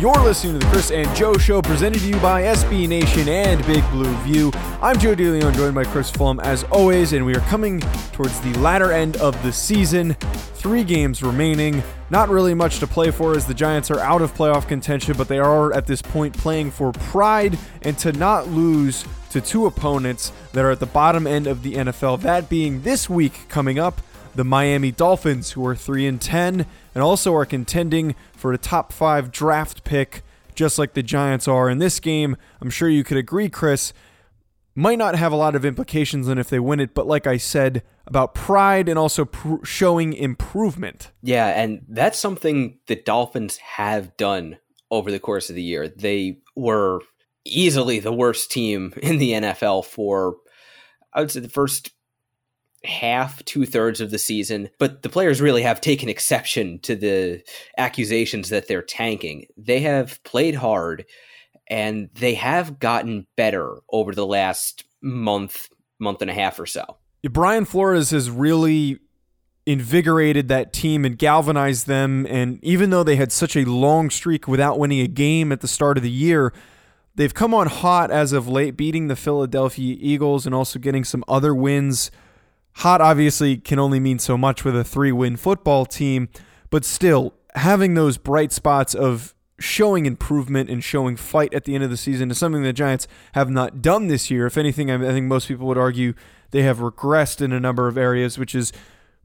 You're listening to the Chris and Joe Show presented to you by SB Nation and Big Blue View. I'm Joe DeLeone, joined by Chris Pflum as always, and we are coming towards the latter end of the season. Three games remaining. Not really much to play for as the Giants are out of playoff contention, but they are at this point playing for pride and to not lose to two opponents that are at the bottom end of the NFL. That being this week coming up, the Miami Dolphins, who are 3 and 10 and also are contending for a top five draft pick, just like the Giants are. In this game, I'm sure you could agree, Chris, might not have a lot of implications on if they win it, but like I said, about pride and also pr- showing improvement. Yeah, and that's something the Dolphins have done over the course of the year. They were easily the worst team in the NFL for, I would say, the first half, two thirds of the season, but the players really have taken exception to the accusations that they're tanking. They have played hard and they have gotten better over the last month, month and a half or so. Brian Flores has really invigorated that team and galvanized them. And even though they had such a long streak without winning a game at the start of the year, they've come on hot as of late, beating the Philadelphia Eagles and also getting some other wins Hot obviously can only mean so much with a three win football team, but still, having those bright spots of showing improvement and showing fight at the end of the season is something the Giants have not done this year. If anything, I think most people would argue they have regressed in a number of areas, which is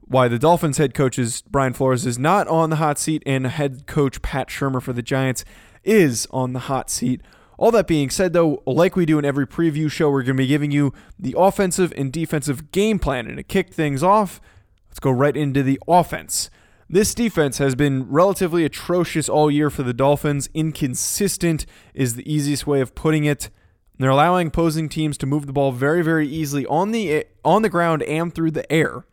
why the Dolphins head coach is Brian Flores is not on the hot seat and head coach Pat Shurmur for the Giants is on the hot seat. All that being said, though, like we do in every preview show, we're going to be giving you the offensive and defensive game plan. And to kick things off, let's go right into the offense. This defense has been relatively atrocious all year for the Dolphins. Inconsistent is the easiest way of putting it. They're allowing opposing teams to move the ball very, very easily on the on the ground and through the air.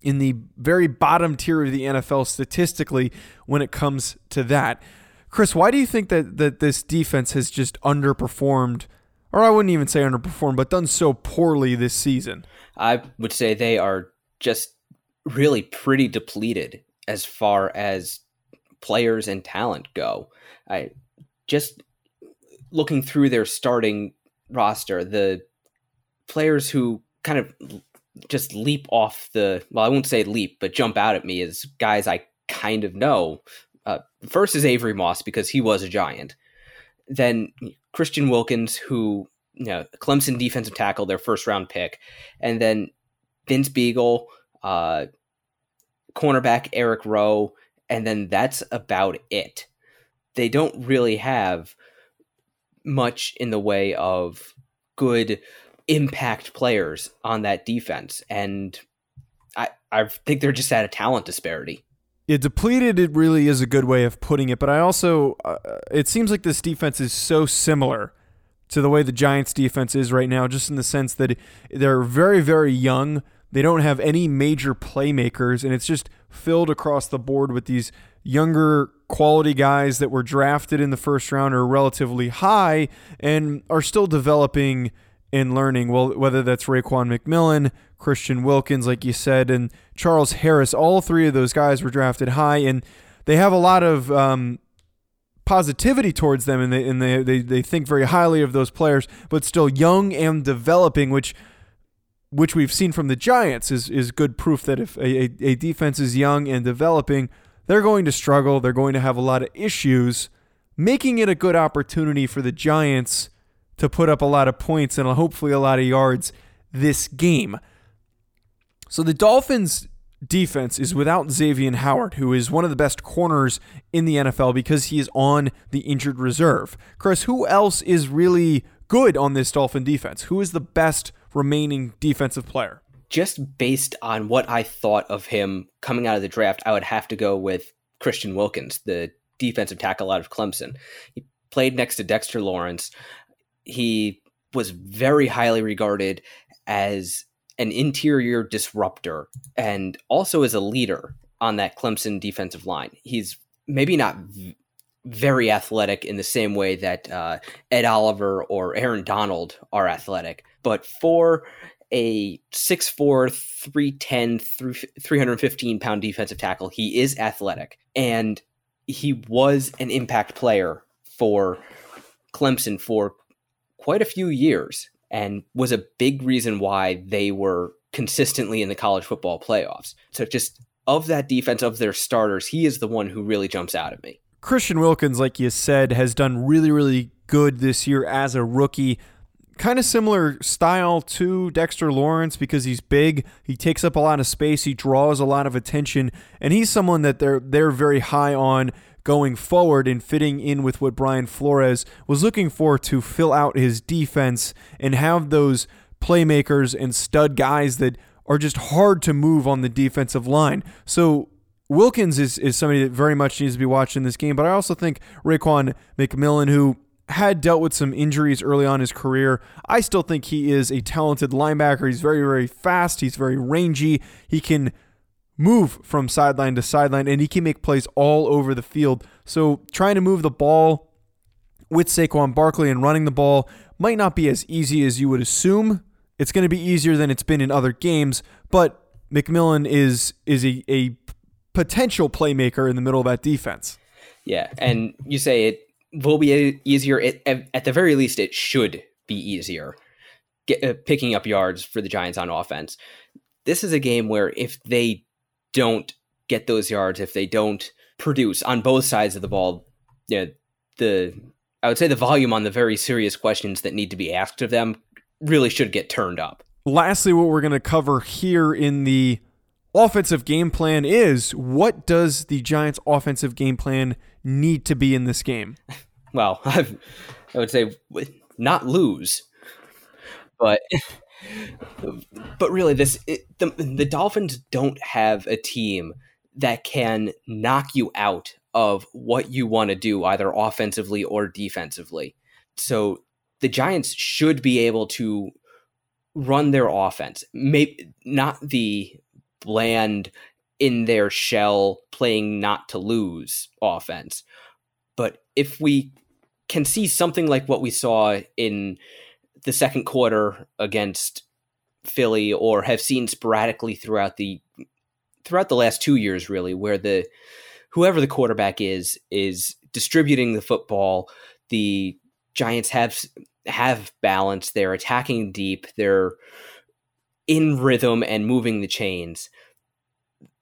In the very bottom tier of the NFL statistically, when it comes to that. Chris, why do you think that, that this defense has just underperformed, or I wouldn't even say underperformed, but done so poorly this season? I would say they are just really pretty depleted as far as players and talent go. I just looking through their starting roster, the players who kind of just leap off the well, I won't say leap, but jump out at me as guys I kind of know uh, first is Avery Moss because he was a giant. Then Christian Wilkins, who you know Clemson defensive tackle, their first round pick, and then Vince Biegel, uh, cornerback Eric Rowe, and then that's about it. They don't really have much in the way of good impact players on that defense, and I I think they're just at a talent disparity. Yeah, depleted. It really is a good way of putting it. But I also, uh, it seems like this defense is so similar to the way the Giants' defense is right now, just in the sense that they're very, very young. They don't have any major playmakers, and it's just filled across the board with these younger quality guys that were drafted in the first round are relatively high and are still developing and learning. Well, whether that's Raekwon McMillan, Christian Wilkins, like you said, and Charles Harris. All three of those guys were drafted high, and they have a lot of um, positivity towards them and, they, and they, they, they think very highly of those players, but still young and developing, which which we've seen from the Giants is, is good proof that if a, a, a defense is young and developing, they're going to struggle. They're going to have a lot of issues, making it a good opportunity for the Giants to put up a lot of points and hopefully a lot of yards this game. So the Dolphins defense is without Xavier Howard, who is one of the best corners in the NFL because he is on the injured reserve. Chris, who else is really good on this Dolphin defense? Who is the best remaining defensive player? Just based on what I thought of him coming out of the draft, I would have to go with Christian Wilkins, the defensive tackle out of Clemson. He played next to Dexter Lawrence. He was very highly regarded as an interior disruptor and also as a leader on that Clemson defensive line. He's maybe not v- very athletic in the same way that uh, Ed Oliver or Aaron Donald are athletic, but for a 6'4, 310, 315 pound defensive tackle, he is athletic. And he was an impact player for Clemson for quite a few years and was a big reason why they were consistently in the college football playoffs. So just of that defense of their starters, he is the one who really jumps out at me. Christian Wilkins, like you said, has done really, really good this year as a rookie. Kind of similar style to Dexter Lawrence because he's big, he takes up a lot of space, he draws a lot of attention, and he's someone that they're they're very high on going forward and fitting in with what Brian Flores was looking for to fill out his defense and have those playmakers and stud guys that are just hard to move on the defensive line. So Wilkins is, is somebody that very much needs to be watched in this game, but I also think Raekwon McMillan, who had dealt with some injuries early on in his career. I still think he is a talented linebacker. He's very, very fast. He's very rangy. He can move from sideline to sideline, and he can make plays all over the field. So trying to move the ball with Saquon Barkley and running the ball might not be as easy as you would assume. It's going to be easier than it's been in other games, but McMillan is is a, a potential playmaker in the middle of that defense. Yeah, and you say it will be easier. It, at the very least, it should be easier get, uh, picking up yards for the Giants on offense. This is a game where if they don't get those yards, if they don't produce on both sides of the ball, you know, the I would say the volume on the very serious questions that need to be asked of them really should get turned up. Lastly, what we're going to cover here in the offensive game plan is what does the Giants' offensive game plan need to be in this game? Well, I've, I would say not lose, but but really, this it, the the Dolphins don't have a team that can knock you out of what you want to do, either offensively or defensively. So the Giants should be able to run their offense, maybe not the bland in their shell playing not to lose offense. But if we can see something like what we saw in the second quarter against Philly or have seen sporadically throughout the throughout the last 2 years really where the whoever the quarterback is is distributing the football. The Giants have have balance. They're attacking deep. They're in rhythm and moving the chains.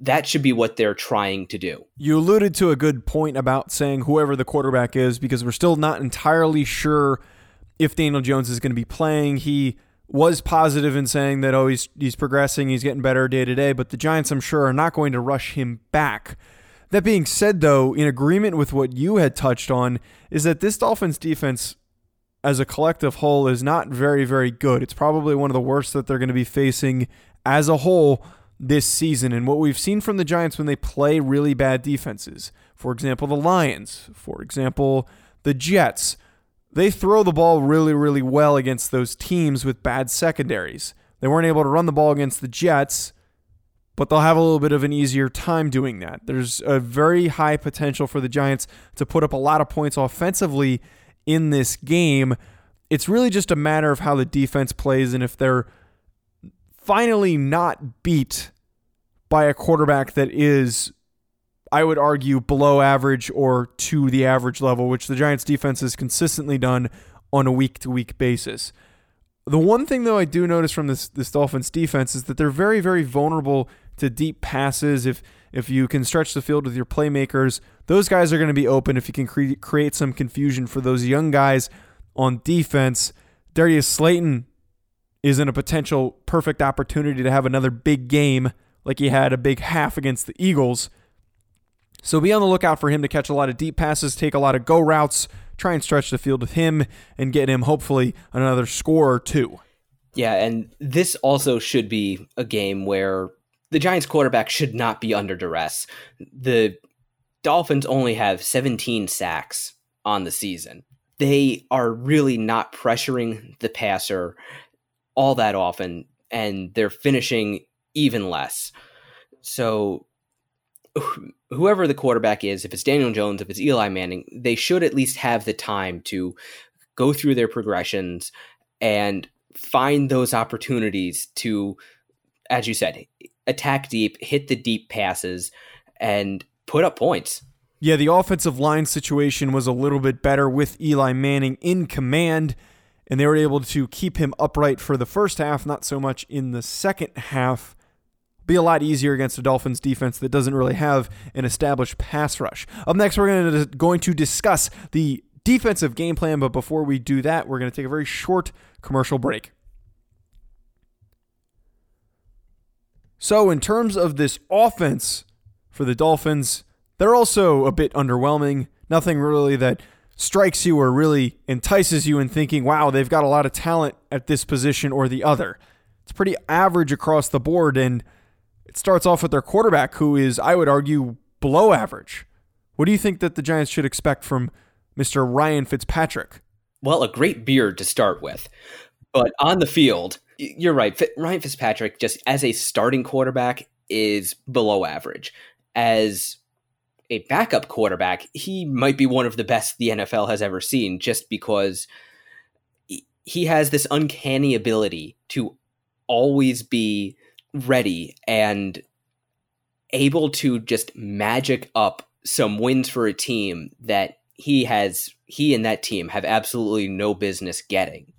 That should be what they're trying to do. You alluded to a good point about saying whoever the quarterback is because we're still not entirely sure if Daniel Jones is going to be playing. He was positive in saying that oh he's he's progressing, he's getting better day to day, but the Giants I'm sure are not going to rush him back. That being said though, in agreement with what you had touched on is that this Dolphins defense as a collective whole is not very very good. It's probably one of the worst that they're going to be facing as a whole this season and what we've seen from the Giants when they play really bad defenses. For example, the Lions, for example, the Jets they throw the ball really, really well against those teams with bad secondaries. They weren't able to run the ball against the Jets, but they'll have a little bit of an easier time doing that. There's a very high potential for the Giants to put up a lot of points offensively in this game. It's really just a matter of how the defense plays and if they're finally not beat by a quarterback that is I would argue, below average or to the average level, which the Giants defense has consistently done on a week to week basis. The one thing though I do notice from this this Dolphins defense is that they're very very vulnerable to deep passes. If if you can stretch the field with your playmakers, those guys are going to be open. If you can cre- create some confusion for those young guys on defense, Darius Slayton is in a potential perfect opportunity to have another big game like he had a big half against the Eagles. So be on the lookout for him to catch a lot of deep passes, take a lot of go routes, try and stretch the field with him, and get him hopefully another score or two. Yeah, and this also should be a game where the Giants quarterback should not be under duress. The Dolphins only have 17 sacks on the season. They are really not pressuring the passer all that often, and they're finishing even less. So, whoever the quarterback is, if it's Daniel Jones, if it's Eli Manning, they should at least have the time to go through their progressions and find those opportunities to, as you said, attack deep, hit the deep passes, and put up points. Yeah, the offensive line situation was a little bit better with Eli Manning in command, and they were able to keep him upright for the first half, not so much in the second half. Be a lot easier against a Dolphins defense that doesn't really have an established pass rush. Up next, we're going to, going to discuss the defensive game plan, but before we do that, we're going to take a very short commercial break. So, in terms of this offense for the Dolphins, they're also a bit underwhelming. Nothing really that strikes you or really entices you in thinking, wow, they've got a lot of talent at this position or the other. It's pretty average across the board, and it starts off with their quarterback, who is, I would argue, below average. What do you think that the Giants should expect from Mr. Ryan Fitzpatrick? Well, a great beard to start with. But on the field, you're right. Ryan Fitzpatrick, just as a starting quarterback, is below average. As a backup quarterback, he might be one of the best the NFL has ever seen just because he has this uncanny ability to always be ready and able to just magic up some wins for a team that he has he and that team have absolutely no business getting.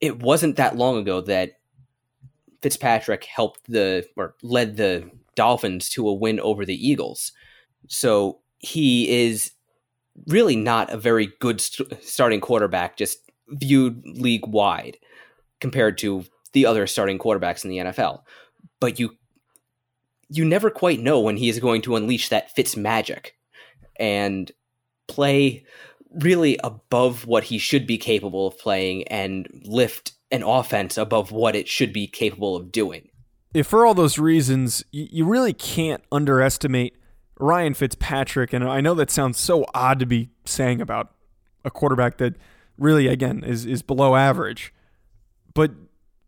It wasn't that long ago that Fitzpatrick helped the or led the Dolphins to a win over the Eagles. So he is really not a very good st- starting quarterback, just viewed league wide compared to the other starting quarterbacks in the NFL. But you you never quite know when he is going to unleash that Fitz magic and play really above what he should be capable of playing and lift an offense above what it should be capable of doing. If for all those reasons, you really can't underestimate Ryan Fitzpatrick. And I know that sounds so odd to be saying about a quarterback that really, again, is, is below average. But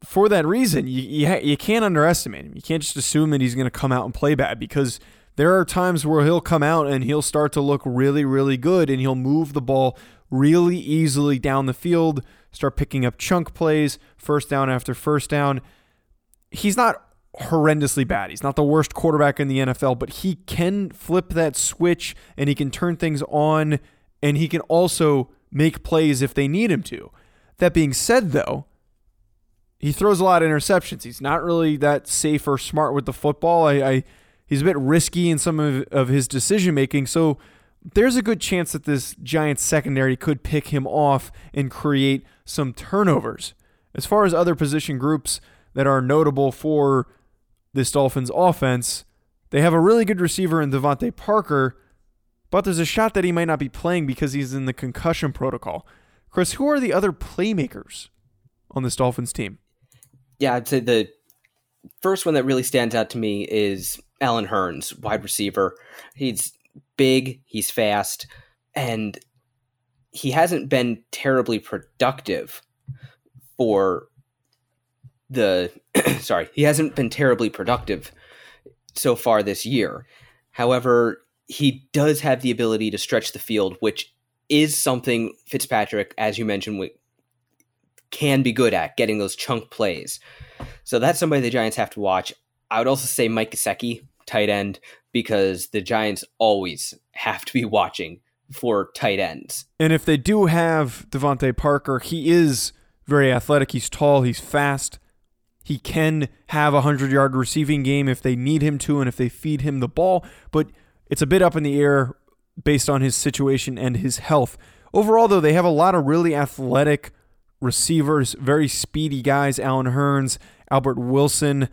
for that reason, you, you, you can't underestimate him. You can't just assume that he's going to come out and play bad because there are times where he'll come out and he'll start to look really, really good and he'll move the ball really easily down the field start picking up chunk plays, first down after first down. He's not horrendously bad. He's not the worst quarterback in the NFL, but he can flip that switch and he can turn things on and he can also make plays if they need him to. That being said, though, he throws a lot of interceptions. He's not really that safe or smart with the football. I, I he's a bit risky in some of, of his decision making. So there's a good chance that this Giants secondary could pick him off and create some turnovers. As far as other position groups that are notable for this Dolphins offense, they have a really good receiver in DeVante Parker, but there's a shot that he might not be playing because he's in the concussion protocol. Chris, who are the other playmakers on this Dolphins team? Yeah, I'd say the first one that really stands out to me is Allen Hurns, wide receiver. He's big, he's fast, and he hasn't been terribly productive for the sorry, he hasn't been terribly productive so far this year. However, he does have the ability to stretch the field, which is something Fitzpatrick, as you mentioned, can be good at getting those chunk plays. So that's somebody the Giants have to watch. I would also say Mike Gesicki tight end because the Giants always have to be watching for tight ends. And if they do have DeVante Parker, he is very athletic. He's tall, he's fast. He can have a 100 yard receiving game if they need him to and if they feed him the ball, but it's a bit up in the air based on his situation and his health. Overall, though, they have a lot of really athletic receivers, very speedy guys. Allen Hurns, Albert Wilson.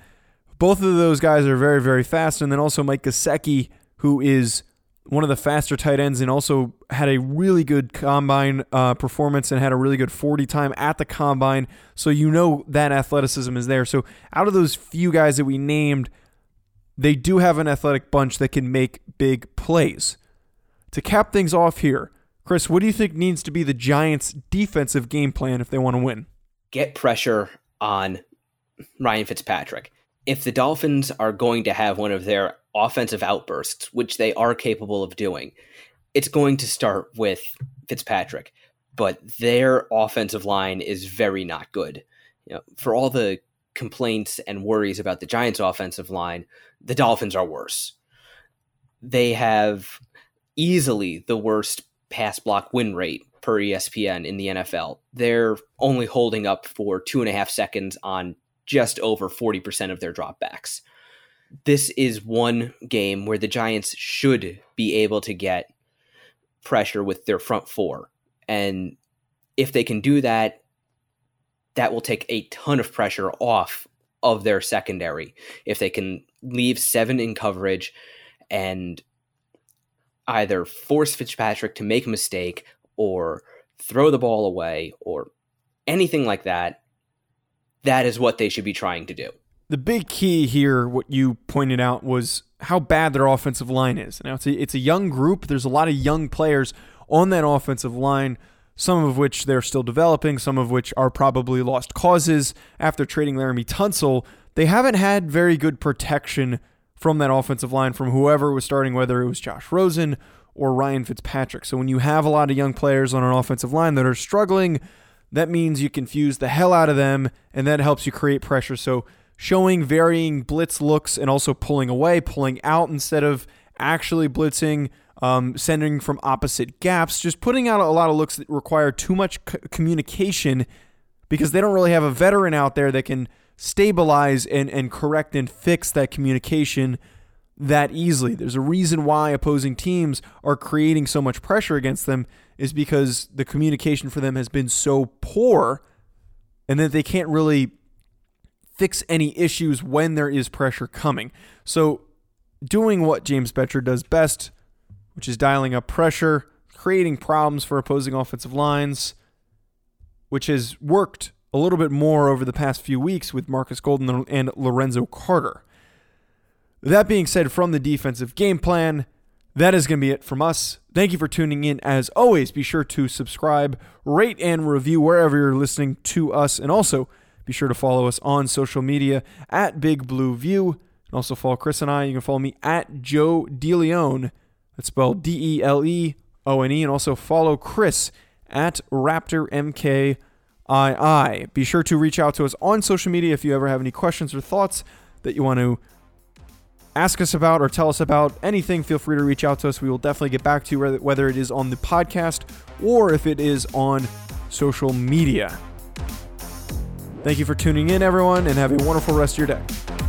Both of those guys are very, very fast. And then also Mike Gesicki, who is one of the faster tight ends and also had a really good combine uh, performance and had a really good 40 time at the combine. So you know that athleticism is there. So out of those few guys that we named, they do have an athletic bunch that can make big plays. To cap things off here, Chris, what do you think needs to be the Giants' defensive game plan if they want to win? Get pressure on Ryan Fitzpatrick. If the Dolphins are going to have one of their offensive outbursts, which they are capable of doing, it's going to start with Fitzpatrick. But their offensive line is very not good. You know, for all the complaints and worries about the Giants' offensive line, the Dolphins are worse. They have easily the worst pass block win rate per ESPN in the NFL. They're only holding up for two and a half seconds on just over 40% of their dropbacks this is one game where the Giants should be able to get pressure with their front four. And if they can do that, that will take a ton of pressure off of their secondary. If they can leave seven in coverage and either force Fitzpatrick to make a mistake or throw the ball away or anything like that, that is what they should be trying to do the big key here, what you pointed out, was how bad their offensive line is. Now, it's a, it's a young group. There's a lot of young players on that offensive line, some of which they're still developing, some of which are probably lost causes after trading Laremy Tunsil. They haven't had very good protection from that offensive line from whoever was starting, whether it was Josh Rosen or Ryan Fitzpatrick. So when you have a lot of young players on an offensive line that are struggling, that means you confuse the hell out of them, and that helps you create pressure. So showing varying blitz looks and also pulling away, pulling out instead of actually blitzing, um, sending from opposite gaps, just putting out a lot of looks that require too much c- communication because they don't really have a veteran out there that can stabilize and, and correct and fix that communication that easily. There's a reason why opposing teams are creating so much pressure against them is because the communication for them has been so poor and that they can't really fix any issues when there is pressure coming. So, doing what James Bettcher does best, which is dialing up pressure, creating problems for opposing offensive lines, which has worked a little bit more over the past few weeks with Marcus Golden and Lorenzo Carter. That being said, from the defensive game plan, that is going to be it from us. Thank you for tuning in. As always, be sure to subscribe, rate, and review wherever you're listening to us. And also, be sure to follow us on social media at Big Blue View. And also follow Chris and I. You can follow me at Joe DeLeone. That's spelled D E L E O N E. And also follow Chris at Raptor MKII. Be sure to reach out to us on social media if you ever have any questions or thoughts that you want to ask us about or tell us about anything, feel free to reach out to us. We will definitely get back to you, whether it is on the podcast or if it is on social media. Thank you for tuning in, everyone, and have a wonderful rest of your day.